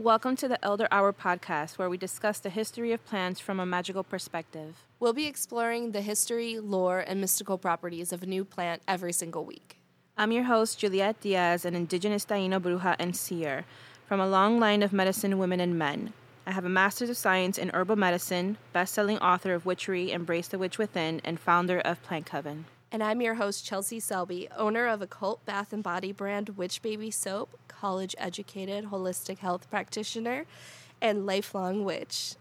Welcome to the Elder Hour podcast, where we discuss the history of plants from a magical perspective. We'll be exploring the history, lore, and mystical properties of a new plant every single week. I'm your host, Juliet Diaz, an indigenous Taino bruja and seer from a long line of medicine women and men. I have a master's of science in herbal medicine, best-selling author of Witchery, Embrace the Witch Within, and founder of Plant Coven. And I'm your host, Chelsea Selby, owner of occult bath and body brand Witch Baby Soap, college educated holistic health practitioner, and lifelong witch.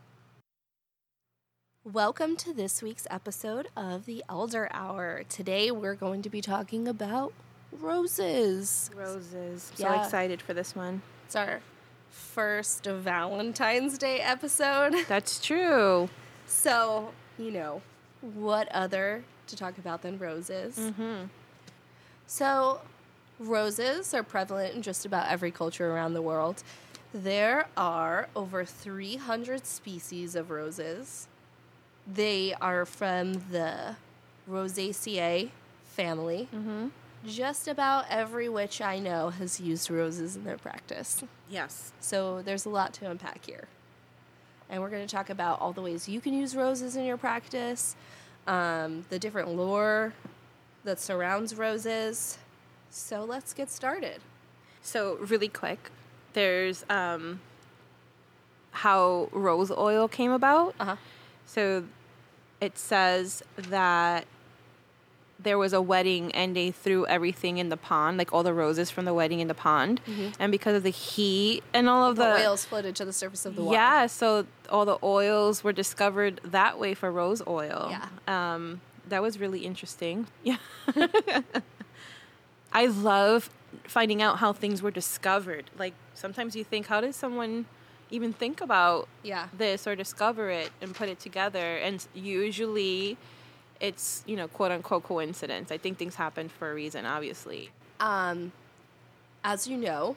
Welcome to this week's episode of the Elder Hour. Today we're going to be talking about roses. Roses. So Yeah. excited for this one. It's our first Valentine's Day episode. That's true. So, you know, what other to talk about than roses? Mm-hmm. So, roses are prevalent in just about every culture around the world. There are over 300 species of roses. They are from the Rosaceae family. Mm-hmm. Just about every witch I know has used roses in their practice. Yes. So, there's a lot to unpack here. And we're going to talk about all the ways you can use roses in your practice, um, the different lore that surrounds roses. So let's get started. So really quick, there's um, how rose oil came about. Uh huh. So it says that there was a wedding and they threw everything in the pond, like all the roses from the wedding in the pond. And because of the heat and all of The, the, oils floated to the surface of the water. yeah, so all the oils were discovered that way for rose oil. Yeah. Um, that was really interesting. Yeah. I love finding out how things were discovered. Like sometimes you think, how did someone even think about Yeah. this or discover it and put it together? And usually it's, you know, quote unquote coincidence. I think things happen for a reason, obviously. Um, as you know,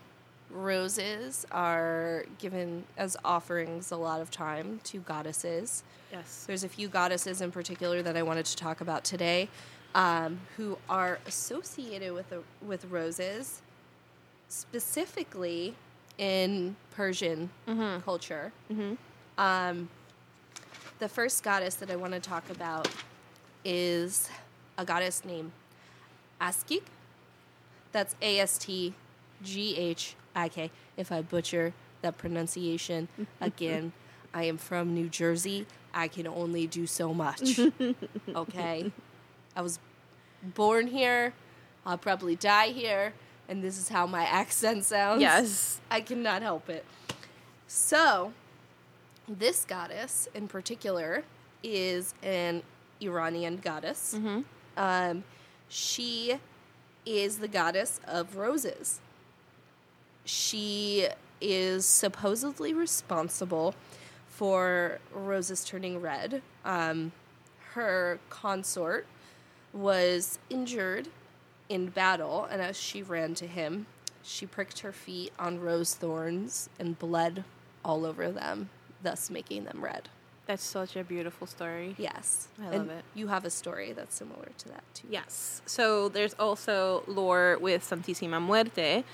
roses are given as offerings a lot of time to goddesses. Yes. There's a few goddesses in particular that I wanted to talk about today, um, who are associated with the, with roses, specifically in Persian culture. Mhm. Um, the first goddess that I want to talk about is a goddess named Astghik. That's A S T G H I K. If I butcher that pronunciation again, I am from New Jersey. I can only do so much. Okay? I was born here. I'll probably die here. And this is how my accent sounds. Yes. I cannot help it. So, this goddess in particular is an Iranian goddess. Um, she is the goddess of roses. She is supposedly responsible for roses turning red. Um, her consort was injured in battle, and as she ran to him, she pricked her feet on rose thorns and bled all over them, thus making them red. That's such a beautiful story. Yes. I And love it. You have a story that's similar to that, too. Yes. So there's also lore with Santísima Muerte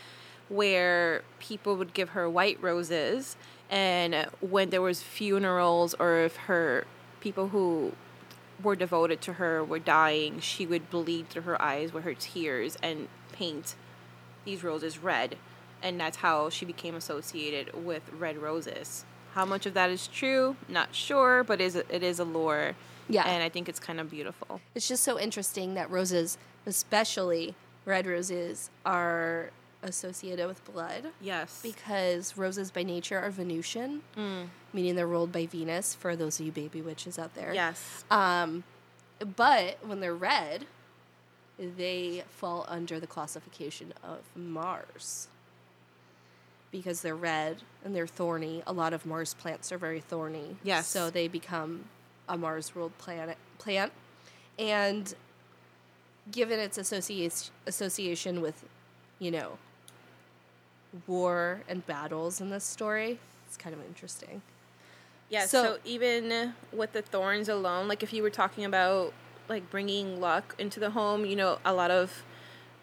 where people would give her white roses and when there was funerals or if her people who were devoted to her were dying, she would bleed through her eyes with her tears and paint these roses red. And that's how she became associated with red roses. How much of that is true? Not sure, but is it is a lore. Yeah. And I think it's kind of beautiful. It's just so interesting that roses, especially red roses, are associated with blood Yes. because roses by nature are Venusian, Mm. meaning they're ruled by Venus for those of you baby witches out there. Yes. Um, but when they're red, they fall under the classification of Mars. Because they're red and they're thorny. A lot of Mars plants are very thorny. Yes. So they become a Mars ruled planet plant. And given its association association with, you know, war and battles in this story, it's kind of interesting. Yeah, so, So- even with the thorns alone, like if you were talking about like bringing luck into the home, you know, a lot of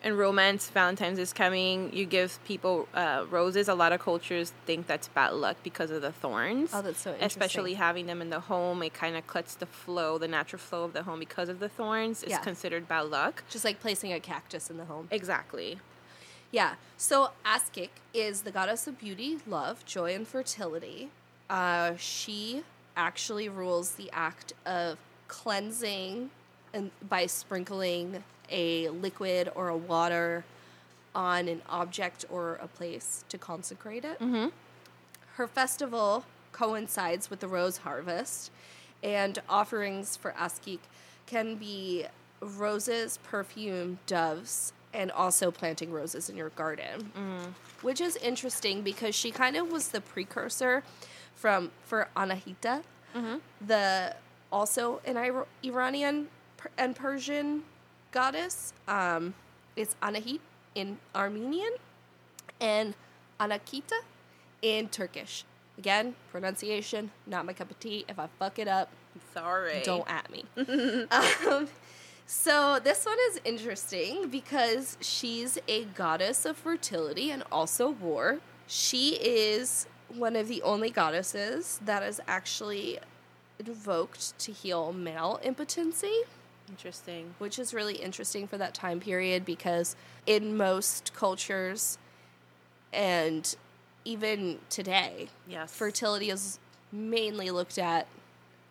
in romance, Valentine's is coming. You give people uh, roses. A lot of cultures think that's bad luck because of the thorns. Oh, that's so interesting. Especially having them in the home, it kind of cuts the flow, the natural flow of the home because of the thorns. It's Yeah. considered bad luck. Just like placing a cactus in the home. Exactly. Yeah. So Astghik is the goddess of beauty, love, joy, and fertility. Uh, she actually rules the act of cleansing and by sprinkling a liquid or a water on an object or a place to consecrate it. Mm-hmm. Her festival coincides with the rose harvest, and offerings for Astghik can be roses, perfume, doves, and also planting roses in your garden. Which is interesting because she kind of was the precursor from for Anahita, the also an Ira- Iranian per- and Persian goddess. Um, it's Anahit in Armenian and Anakita in Turkish. Again, pronunciation, not my cup of tea. If I fuck it up, Sorry. don't at me. um, so this one is interesting because she's a goddess of fertility and also war. She is one of the only goddesses that is actually invoked to heal male impotency Interesting. which is really interesting for that time period because in most cultures and even today, Yes. fertility is mainly looked at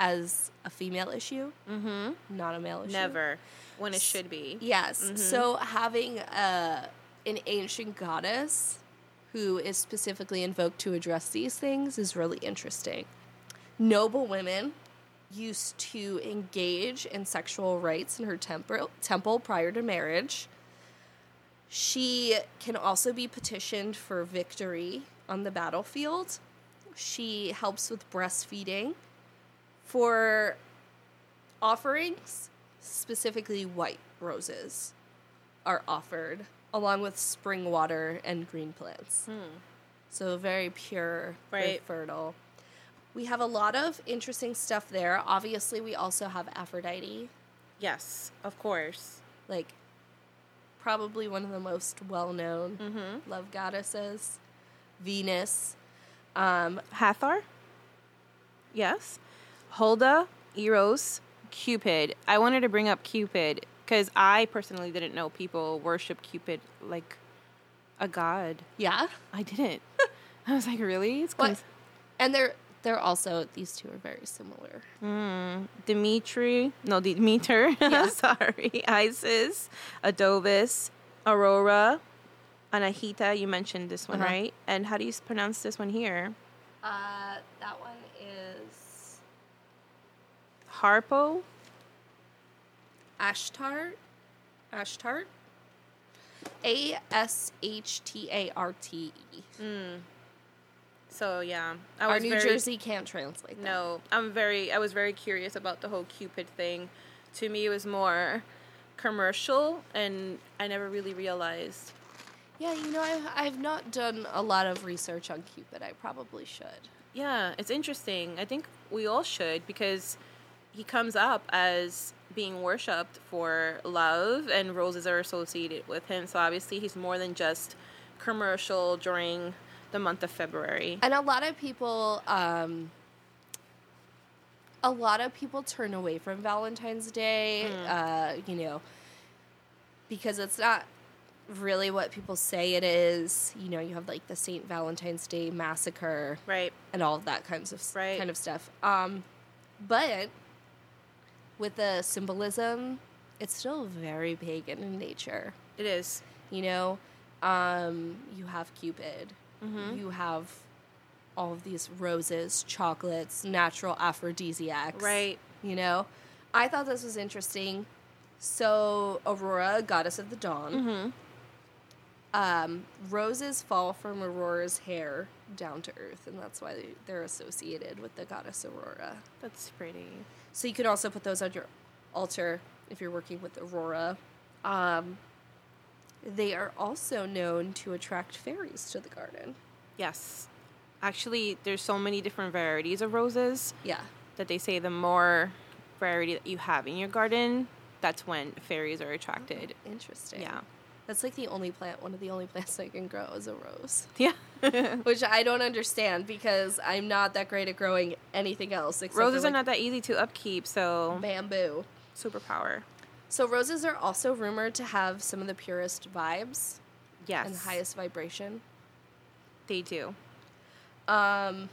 as a female issue, Mm-hmm. not a male issue. Never. When it should be. Yes. So having a, an ancient goddess who is specifically invoked to address these things is really interesting. Noble women used to engage in sexual rites in her temple, temple prior to marriage. She can also be petitioned for victory on the battlefield. She helps with breastfeeding. For offerings, specifically white roses, are offered along with spring water and green plants. Hmm. So very pure, very Right. fertile. We have a lot of interesting stuff there. Obviously, we also have Aphrodite, Yes, of course. like probably one of the most well-known Mm-hmm. love goddesses. Venus, um, Hathor? Yes. Hulda, Eros, Cupid. I wanted to bring up Cupid because I personally didn't know people worship Cupid like a god. yeah, I didn't. I was like, really? It's cons- and they're they're also these two are very similar. Mm, Dimitri, no, Demeter. Sorry, Isis, Adonis, Aurora, Anahita. You mentioned this one, Uh-huh. right? And how do you pronounce this one here? Uh, that one is Harpo. Ashtart. Ashtart. A S H T A R T E. So yeah, I Our New very, Jersey can't translate that. No, I'm very. I was very curious about the whole Cupid thing. To me, it was more commercial, and I never really realized. Yeah, you know, I've, I've not done a lot of research on Cupid. I probably should. Yeah, it's interesting. I think we all should because he comes up as being worshipped for love, and roses are associated with him. So obviously, he's more than just commercial during the month of February. And a lot of people, um, a lot of people turn away from Valentine's Day, uh, you know, because it's not really what people say it is. You know, you have like the Saint Valentine's Day massacre Right. and all of that kinds of Right. kind of stuff. Um, but with the symbolism, it's still very pagan in nature. It is. You know, um, you have Cupid. You have all of these roses, chocolates, natural aphrodisiacs. Right. You know, I thought this was interesting. So, Aurora, goddess of the dawn. Mm-hmm. Um, roses fall from Aurora's hair down to earth, and that's why they- they're associated with the goddess Aurora. That's pretty. So you could also put those on your altar if you're working with Aurora. Um, they are also known to attract fairies to the garden. Yes. Actually, there's so many different varieties of roses Yeah. that they say the more variety that you have in your garden, that's when fairies are attracted. Mm, interesting. Yeah. That's like the only plant, one of the only plants I can grow is a rose, Yeah. which I don't understand because I'm not that great at growing anything else. Except Roses for, are not that easy to upkeep, so bamboo. superpower. So roses are also rumored to have some of the purest vibes Yes. and highest vibration. They do. Um,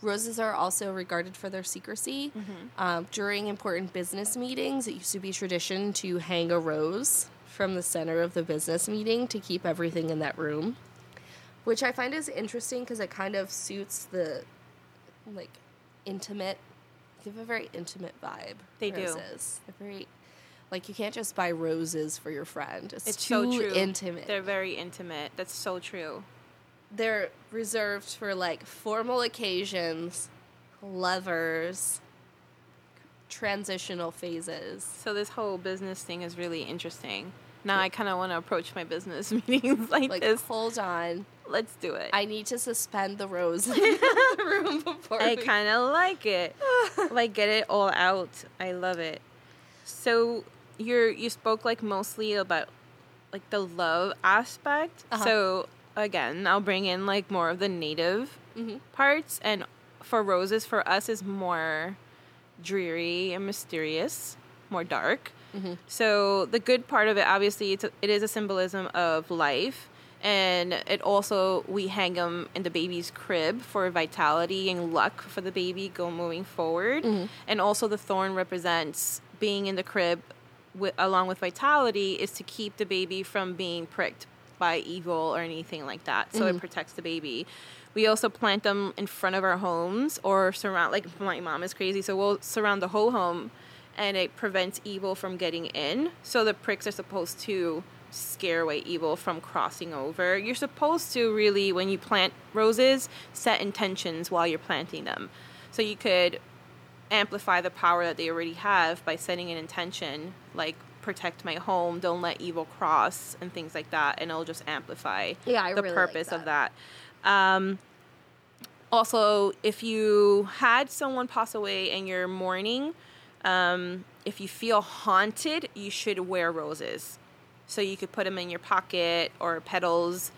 roses are also regarded for their secrecy. Mm-hmm. Um, during important business meetings, it used to be tradition to hang a rose from the center of the business meeting to keep everything in that room, which I find is interesting because it kind of suits the like intimate. They have a very intimate vibe. They do. roses. They're very like you can't just buy roses for your friend. It's, It's too so true. intimate They're very intimate. That's so true. they're reserved for like formal occasions, lovers, transitional phases. So this whole business thing is really interesting. Now I kind of want to approach my business meetings like, Like, this. hold on, Let's do it. I need to suspend the rose in the room before. I we- kind of like it. like get it all out. I love it. So you're you spoke like mostly about like the love aspect. Uh-huh. So again, I'll bring in like more of the native Mhm. parts and for roses for us is more dreary and mysterious, more dark. Mm-hmm. So the good part of it, obviously, it's a, it is a symbolism of life, and it also we hang them in the baby's crib for vitality and luck for the baby go moving forward, and also the thorn represents being in the crib, with, along with vitality, is to keep the baby from being pricked by evil or anything like that. So it mm-hmm. protects the baby. We also plant them in front of our homes or surround, like my mom is crazy, so we'll surround the whole home and it prevents evil from getting in. So the pricks are supposed to scare away evil from crossing over. You're supposed to really, when you plant roses, set intentions while you're planting them. So you could amplify the power that they already have by setting an intention like protect my home, don't let evil cross, and things like that, and it'll just amplify Yeah, the really like purpose of that. that. Um, also, if you had someone pass away and you're mourning, um, if you feel haunted, you should wear roses. So you could put them in your pocket or petals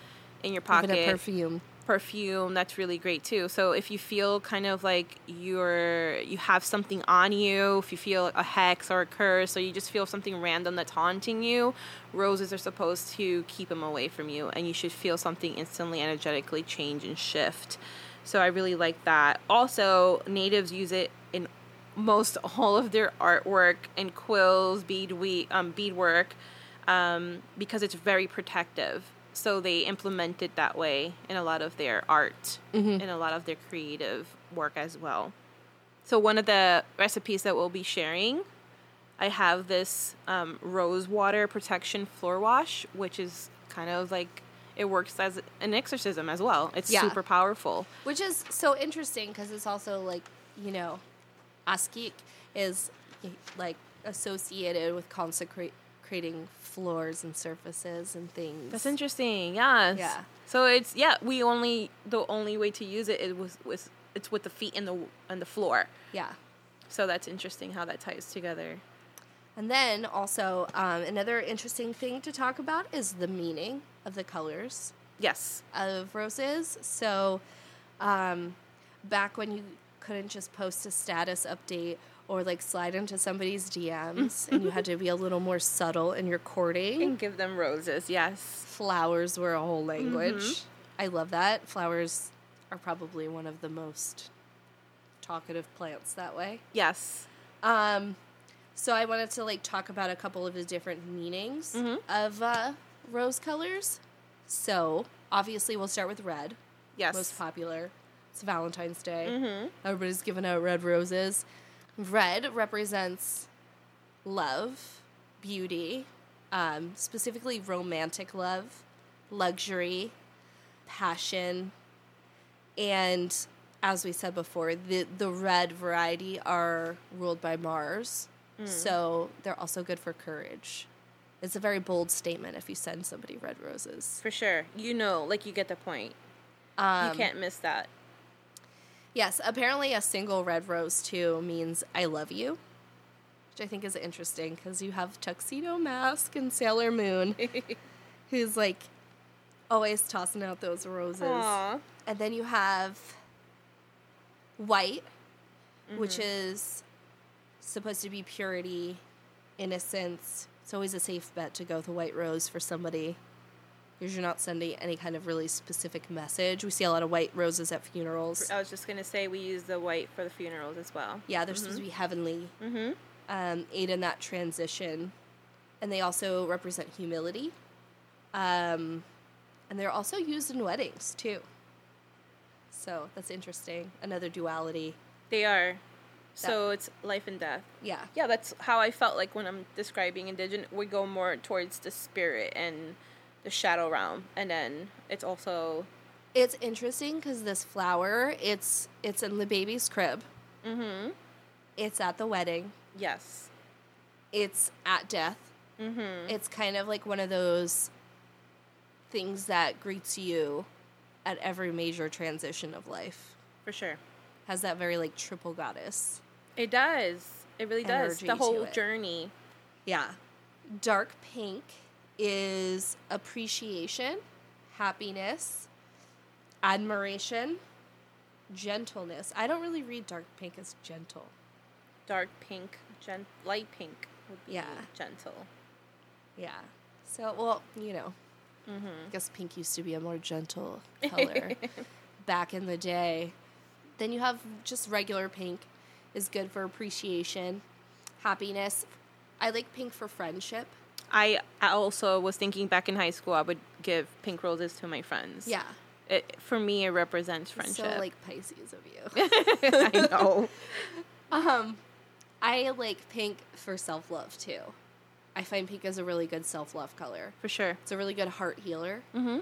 in your pocket a perfume. Perfume that's really great too. So if you feel kind of like you're you have something on you if you feel a hex or a curse or you just feel something random that's haunting you roses are supposed to keep them away from you and you should feel something instantly energetically change and shift. So i really like that. Also natives use it in most all of their artwork and quills bead we um, beadwork um, because it's very protective. So they implement it that way in a lot of their art, in a lot of their creative work as well. So one of the recipes that we'll be sharing, I have this um, rose water protection floor wash, which is kind of like it works as an exorcism as well. It's Yeah. super powerful. Which is so interesting because it's also like, you know, Astghik is like associated with consecrating floors and surfaces and things. That's interesting. Yes. Yeah. So it's yeah. We only the only way to use it is with, with it's with the feet in the on the floor. Yeah. So that's interesting how that ties together. And then also, um, another interesting thing to talk about is the meaning of the colors Yes. of roses. So, um, back when you couldn't just post a status update or like slide into somebody's DMs and you had to be a little more subtle in your courting, And give them roses. Yes. flowers were a whole language. I love that. Flowers are probably one of the most talkative plants that way. Yes. Um, so I wanted to like talk about a couple of the different meanings of uh, rose colors. So obviously we'll start with red, Yes. most popular. It's Valentine's Day. mm-hmm. Everybody's giving out red roses. Red represents love, beauty, um, specifically romantic love, luxury, passion, and as we said before, the the red variety are ruled by Mars, so they're also good for courage. It's a very bold statement if you send somebody red roses. For sure. You know, like you get the point. Um, you can't miss that. Yes, apparently a single red rose too means I love you, which I think is interesting because you have Tuxedo Mask and Sailor Moon, who's like always tossing out those roses. Aw. And then you have white, which Mm-hmm. is supposed to be purity, innocence. It's always a safe bet to go with a white rose for somebody because you're not sending any kind of really specific message. We see a lot of white roses at funerals. I was just gonna say we use the white for the funerals as well. Yeah, they're supposed to be heavenly, Mm-hmm. um, aid in that transition. And they also represent humility. Um, and they're also used in weddings, too. So that's interesting. Another duality. They are. So it's life and death. Yeah. Yeah, that's how I felt like when I'm describing indigenous. We go more towards the spirit and the shadow realm, and then it's also It's interesting because this flower, it's it's in the baby's crib. mm-hmm. It's at the wedding. Yes. It's at death. Mm-hmm. It's kind of like one of those things that greets you at every major transition of life. For sure. Has that very like triple goddess. It does. It really does. The whole journey. Yeah. Dark pink is appreciation, happiness, admiration, gentleness. I don't really read dark pink as gentle. Dark pink, gen- light pink would be Yeah. gentle. Yeah. So, well, you know, Mm-hmm. I guess pink used to be a more gentle color back in the day. Then you have just regular pink is good for appreciation, happiness. I like pink for friendship. I I also was thinking back in high school, I would give pink roses to my friends. Yeah. It, for me, it represents friendship. So like Pisces of you. I know. Um, I like pink for self love too. I find pink is a really good self love color. For sure. It's a really good heart healer Mm-hmm.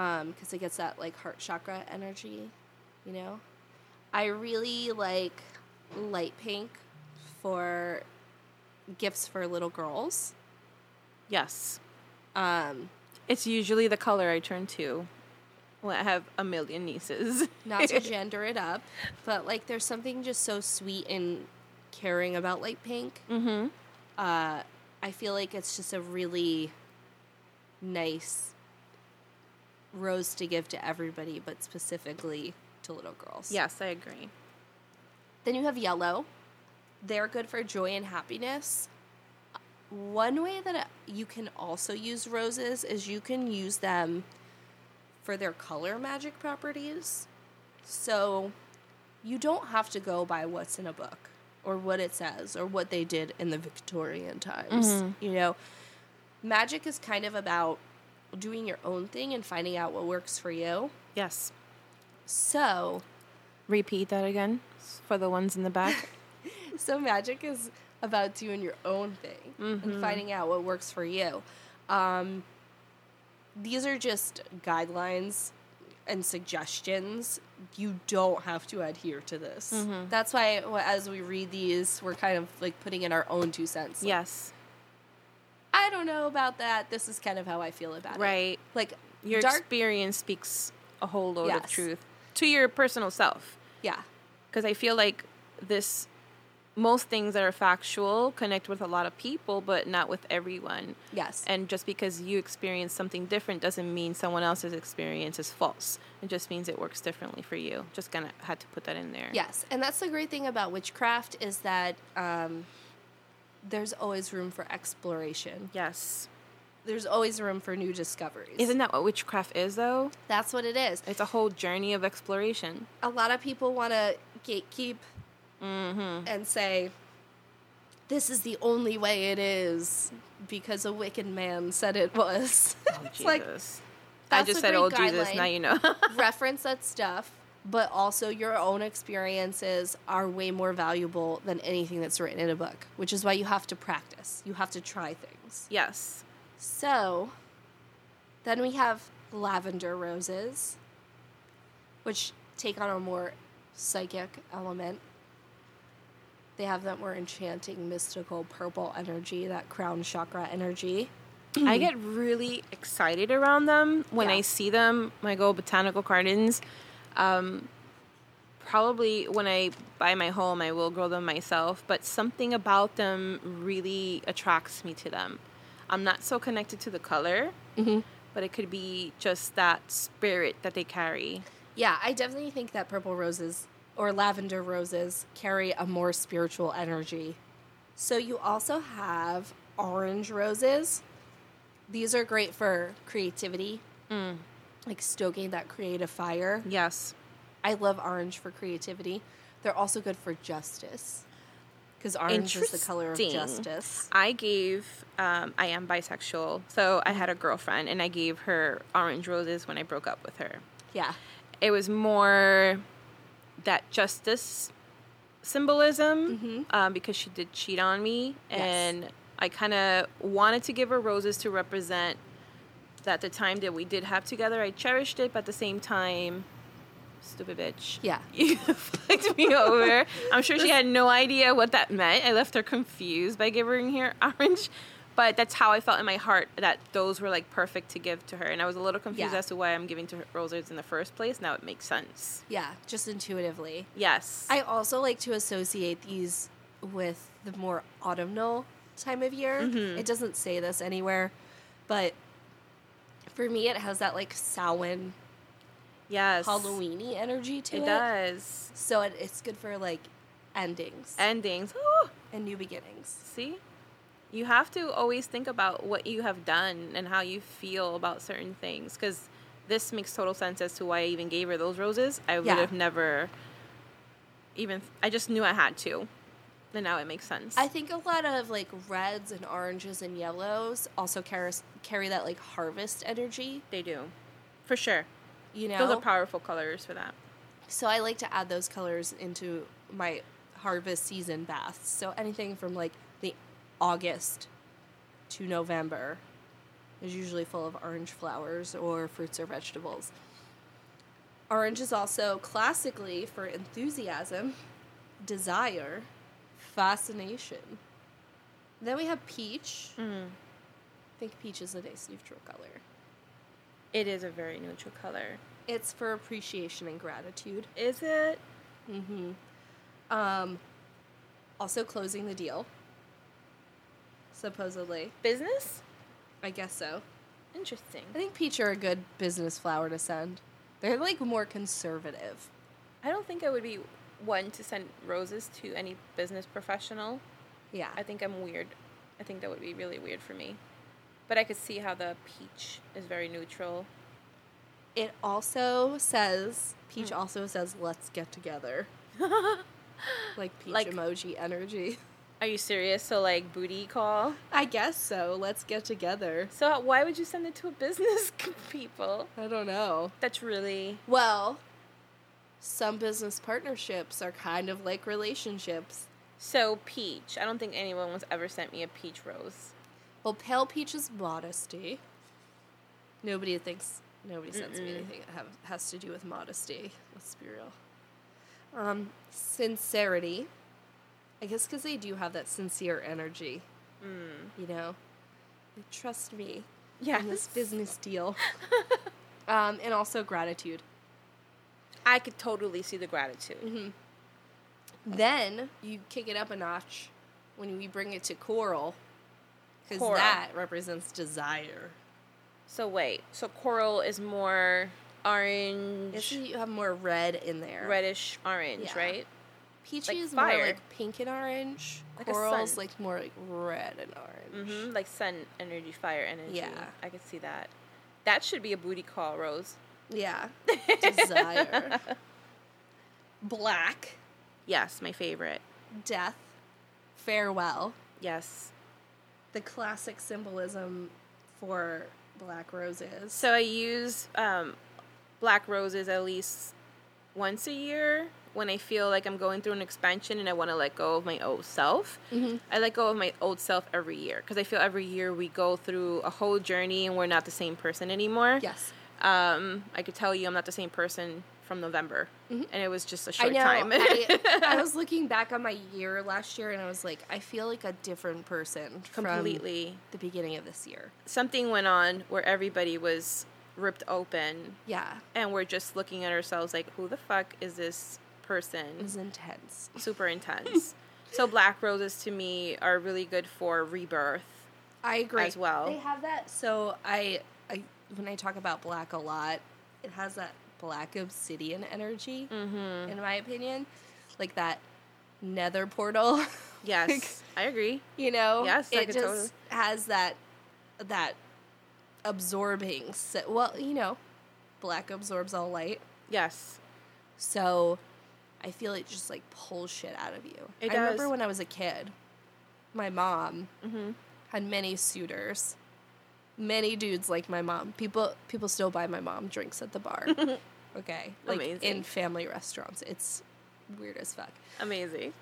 um, because it gets that like heart chakra energy, you know. I really like light pink for gifts for little girls. Yes. Um, It's usually the color I turn to Well, I have a million nieces. not to gender it up, but like there's something just so sweet in caring about light pink. mm-hmm. uh, I feel like it's just a really nice rose to give to everybody, but specifically to little girls. Yes, I agree. Then you have yellow. They're good for joy and happiness. One way that you can also use roses is you can use them for their color magic properties. So you don't have to go by what's in a book or what it says or what they did in the Victorian times. Mhm. You know, magic is kind of about doing your own thing and finding out what works for you. Yes. So, Repeat that again for the ones in the back. So magic is about doing your own thing and Mhm. finding out what works for you. Um, these are just guidelines and suggestions. You don't have to adhere to this. Mhm. That's why wh- as we read these, we're kind of like putting in our own two cents. Like, yes. I don't know about that. This is kind of how I feel about it. Right. Like Your dark. experience speaks a whole load of truth to your personal self. yeah. Because I feel like this, most things that are factual connect with a lot of people, but not with everyone. Yes. And just because you experience something different doesn't mean someone else's experience is false. It just means it works differently for you. Just kind of had to put that in there. Yes, and that's the great thing about witchcraft is that um, there's always room for exploration. Yes. There's always room for new discoveries. Isn't that what witchcraft is, though? That's what it is. It's a whole journey of exploration. A lot of people want to gatekeep Mm-hmm. and say, "This is the only way it is," because a wicked man said it was. Oh, it's Jesus. like I just said, oh, Jesus, now you know. reference that stuff, but also your own experiences are way more valuable than anything that's written in a book, which is why you have to practice. You have to try things. yes. So, then we have lavender roses, which take on a more psychic element. They have that more enchanting, mystical purple energy, that crown chakra energy. I get really excited around them when Yeah. I see them. I go botanical gardens, um, probably when I buy my home, I will grow them myself. But something about them really attracts me to them. I'm not so connected to the color, Mhm. but it could be just that spirit that they carry. Yeah, I definitely think that purple roses or lavender roses carry a more spiritual energy. So you also have orange roses. These are great for creativity, like stoking that creative fire. Yes. I love orange for creativity. They're also good for justice because orange is the color of justice. I gave, um, I am bisexual, so I had a girlfriend and I gave her orange roses when I broke up with her. Yeah. It was more that justice symbolism Mm-hmm. um, because she did cheat on me. Yes. And I kind of wanted to give her roses to represent that the time that we did have together, I cherished it, but at the same time, stupid bitch. Yeah. You fucked me over. I'm sure she had no idea what that meant. I left her confused by giving her orange. But that's how I felt in my heart that those were like perfect to give to her. And I was a little confused Yeah. as to why I'm giving to her roses in the first place. Now it makes sense. Yeah, just intuitively. Yes. I also like to associate these with the more autumnal time of year. Mm-hmm. It doesn't say this anywhere, but for me, it has that like Samhain, yes. Halloweeny energy to it. It does. So it, it's good for like endings Endings. Ooh. and new beginnings. See? You have to always think about what you have done and how you feel about certain things because this makes total sense as to why I even gave her those roses. I would Yeah. have never even, I just knew I had to. And now it makes sense. I think a lot of like reds and oranges and yellows also carry carry that like harvest energy. they do. For sure. You know, Those are powerful colors for that. So I like to add those colors into my harvest season baths. So anything from like August to November is usually full of orange flowers or fruits or vegetables. Orange is also classically for enthusiasm, desire, fascination. Then we have peach. Mm. I think peach is a nice neutral color. It is a very neutral color. It's for appreciation and gratitude. Is it? Mm-hmm. Um, also closing the deal. Supposedly, Business? I guess so. Interesting. I think peach are a good business flower to send. They're like more conservative. I don't think I would be one to send roses to any business professional. Yeah. I think I'm weird. I think that would be really weird for me. But I could see how the peach is very neutral. It also says peach hmm. also says let's get together. like peach Like- emoji energy. Are you serious? So like booty call? I guess so. Let's get together. So why would you send it to a business people? I don't know. That's really Well, some business partnerships are kind of like relationships. so peach. I don't think anyone was ever sent me a peach rose. Well, pale peach is modesty. Nobody thinks nobody sends me Mm-mm. anything that have, has to do with modesty. Let's be real. Um, sincerity. I guess because they do have that sincere energy. Mm. You know, they trust me Yeah. in this business deal. um, and also gratitude. I could totally see the gratitude. Mm-hmm. Then you kick it up a notch when we bring it to coral, because that represents desire. So wait, so coral is more orange, Yes, you have more red in there. reddish orange, Yeah. right? Peachy like is fire. more like pink and orange. Like Coral's like more like red and orange. hmm Like sun energy, fire energy. Yeah. I could see that. That should be a booty call, Rose. Yeah. Desire. Black. Yes, my favorite. Death. Farewell. Yes. The classic symbolism for black roses. So I use um, black roses at least once a year when I feel like I'm going through an expansion and I want to let go of my old self. Mhm. I let go of my old self every year because I feel every year we go through a whole journey and we're not the same person anymore. yes. Um, I could tell you I'm not the same person from November, Mhm. and it was just a short know. time. I, I was looking back on my year last year and I was like, I feel like a different person from completely. the beginning of this year. Something went on where everybody was ripped open, Yeah. and we're just looking at ourselves like, who the fuck is this person? was intense. Super intense. so black roses to me are really good for rebirth. I agree as well. They have that. So I, I when I talk about black a lot, it has that black obsidian energy, Mm-hmm. in my opinion, like that nether portal. Yes, I agree. you know, Yes, it just totally- has that that absorbing. well, you know, black absorbs all light, Yes. so I feel it just like pulls shit out of you. It I remember when I was a kid, my mom Mm-hmm. had many suitors. Many dudes like my mom. People people still buy my mom drinks at the bar. okay. Like Amazing. in family restaurants. It's weird as fuck. Amazing.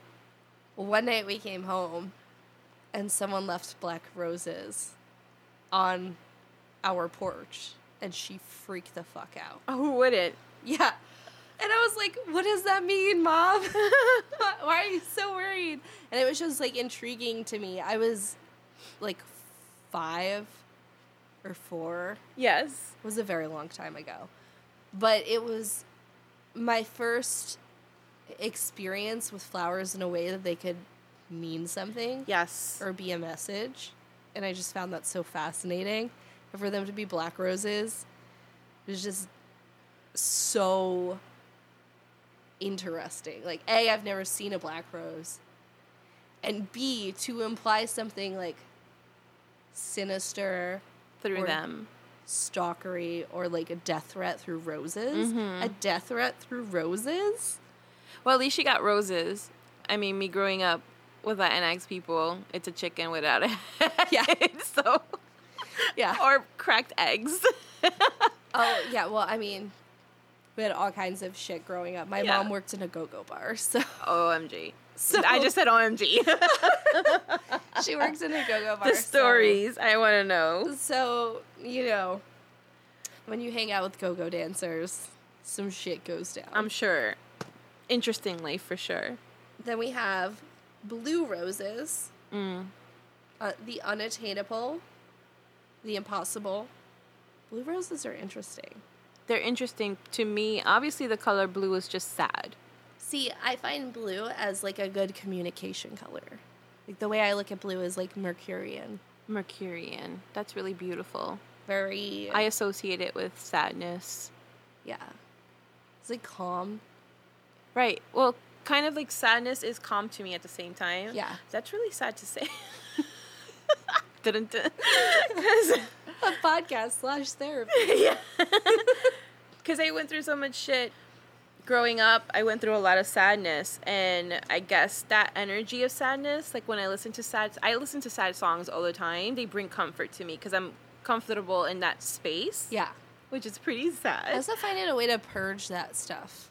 One night we came home and someone left black roses on our porch and she freaked the fuck out. Oh, who wouldn't? Yeah. And I was like, what does that mean, mom? Why are you so worried? And it was just like intriguing to me. I was like five or four. Yes. It was a very long time ago. But it was my first experience with flowers in a way that they could mean something Yes. or be a message. And I just found that so fascinating. And for them to be black roses it was just so interesting. Like, A, I've never seen a black rose. And B, to imply something like sinister, Through them. stalkery, or like a death threat through roses. Mhm. A death threat through roses? Well, at least she got roses. I mean, me growing up with Latinx people, it's a chicken without a head. Yeah. so, Yeah. or cracked eggs. Oh yeah, well, I mean, we had all kinds of shit growing up. My Yeah. mom worked in a go-go bar, so OMG. So- I just said OMG. she works in a go-go bar. the so- stories I want to know. So, you know, when you hang out with go-go dancers, some shit goes down. I'm sure. Interestingly, for sure. then we have blue roses, Mm. uh, the unattainable, the impossible. Blue roses are interesting. They're interesting to me. Obviously, the color blue is just sad. See, I find blue as like a good communication color. Like the way I look at blue is like Mercurian. Mercurian. That's really beautiful. Very I associate it with sadness. yeah. It's like calm. Right. Well, kind of like sadness is calm to me at the same time. Yeah. That's really sad to say. A podcast slash therapy. yeah. Because I went through so much shit growing up. I went through a lot of sadness, and I guess that energy of sadness, like when I listen to sad, I listen to sad songs all the time. They bring comfort to me because I'm comfortable in that space. Yeah. Which is pretty sad. I also find it a way to purge that stuff.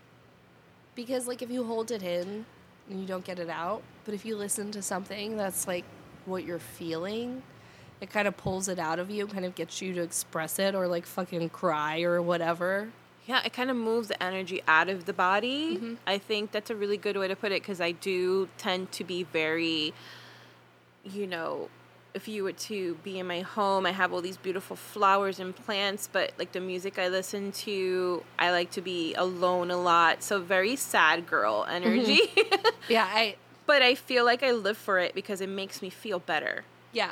Because like if you hold it in and you don't get it out, but if you listen to something that's like what you're feeling, it kind of pulls it out of you, kind of gets you to express it or like fucking cry or whatever. Yeah, it kind of moves the energy out of the body. Mm-hmm. I think that's a really good way to put it because I do tend to be very, you know, if you were to be in my home, I have all these beautiful flowers and plants, but like the music I listen to, I like to be alone a lot. So very sad girl energy. Yeah, I but I feel like I live for it because it makes me feel better. yeah.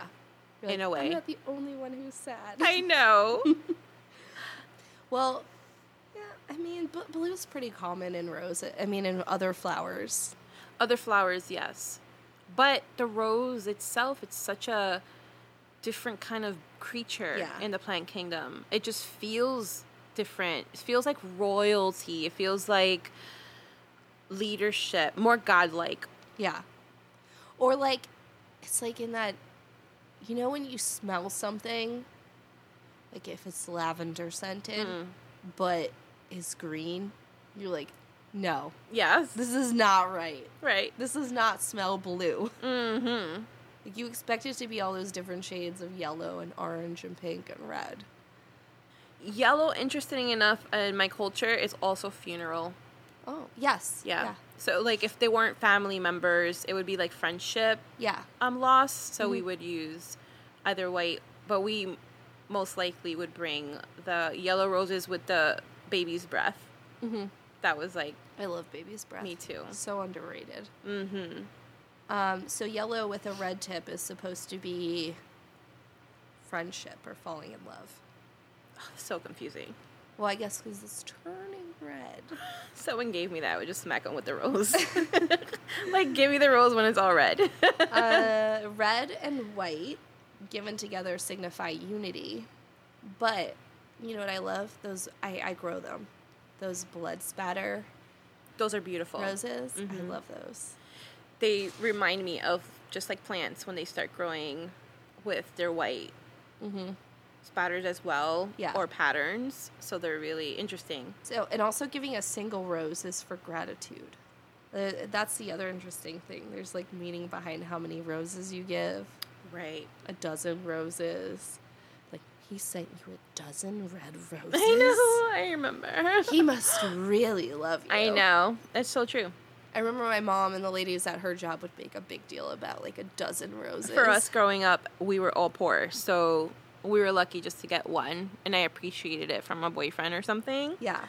You're In like, a way. I'm not the only one who's sad. I know. well, yeah, I mean, blue is pretty common in rose. I mean, in other flowers. Other flowers, yes. But the rose itself, it's such a different kind of creature Yeah. in the plant kingdom. It just feels different. It feels like royalty. It feels like leadership, more godlike. Yeah. Or like, it's like in that, you know, when you smell something, like if it's lavender scented, Mm. but is green, you're like, no, Yes. this is not right. Right. This does not smell blue. Mm-hmm. Like you expect it to be all those different shades of yellow and orange and pink and red. Yellow, interesting enough in my culture, is also funeral. Oh, yes. Yeah. Yeah. So like if they weren't family members, it would be like friendship Yeah. um lost. So we would use either white, but we most likely would bring the yellow roses with the baby's breath. Mm-hmm. That was like I love baby's breath. me too. So underrated. Mm-hmm. Um, so yellow with a red tip is supposed to be friendship or falling in love? So confusing. Well, I guess because it's turning red. Someone gave me that. I would just smack them with the rose. like, give me the rose when it's all red. uh, red and white given together signify unity. But you know what I love? Those I, I grow them. Those blood spatter Those are beautiful. roses. I Mhm. love those. They remind me of just like plants when they start growing with their white Mm-hmm. Spatters as well. Yeah. Or patterns. So they're really interesting. So, and also giving a single rose is for gratitude. Uh, that's the other interesting thing. There's like meaning behind how many roses you give. Right. A dozen roses. Like he sent you a dozen red roses. I know. I remember. He must really love you. I know. That's so true. I remember my mom and the ladies at her job would make a big deal about like a dozen roses. For us growing up, we were all poor. So we were lucky just to get one. And I appreciated it from a boyfriend or something. Yeah.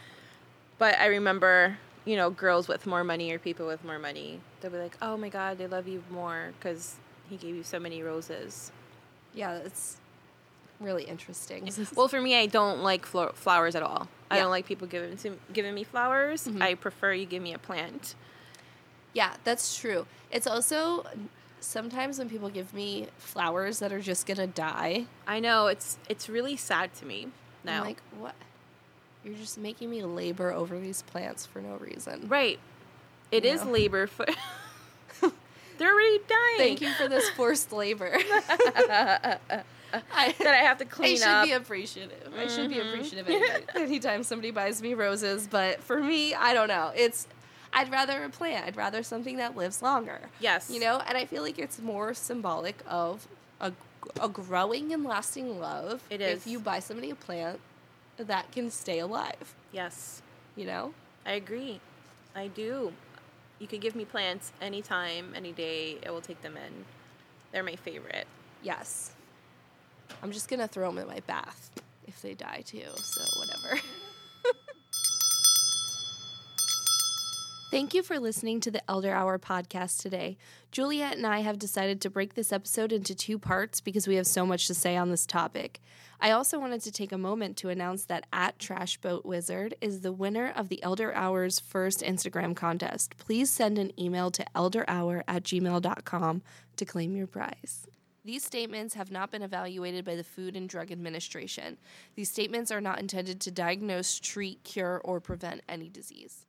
But I remember, you know, girls with more money or people with more money, they'll be like, oh my God, they love you more because he gave you so many roses. Yeah, it's really interesting. Well, for me, I don't like flo- flowers at all. I don't like people giving to, giving me flowers. Mhm. I prefer you give me a plant. Yeah, that's true. It's also sometimes when people give me flowers that are just gonna die, I know it's it's really sad to me now. I'm like, what? You're just making me labor over these plants for no reason. right, It You is know. labor for. They're already dying. Thank you for this forced labor. I, that I have to clean up. I should up. be appreciative. I should be Mhm. appreciative any- anytime somebody buys me roses, but for me, I don't know. It's I'd rather a plant. I'd rather something that lives longer. yes, You know, and I feel like it's more symbolic of a, a growing and lasting love. It If you buy somebody a plant that can stay alive, Yes, you know? I agree. I do. You could give me plants anytime, any day. I will take them in. They're my favorite. Yes. I'm just going to throw them in my bath if they die too, so whatever. Thank you for listening to the Elder Hour podcast today. Juliet and I have decided to break this episode into two parts because we have so much to say on this topic. I also wanted to take a moment to announce that at Trash Boat Wizard is the winner of the Elder Hour's first Instagram contest. Please send an email to elderhour at gmail.com to claim your prize. These statements have not been evaluated by the Food and Drug Administration. These statements are not intended to diagnose, treat, cure, or prevent any disease.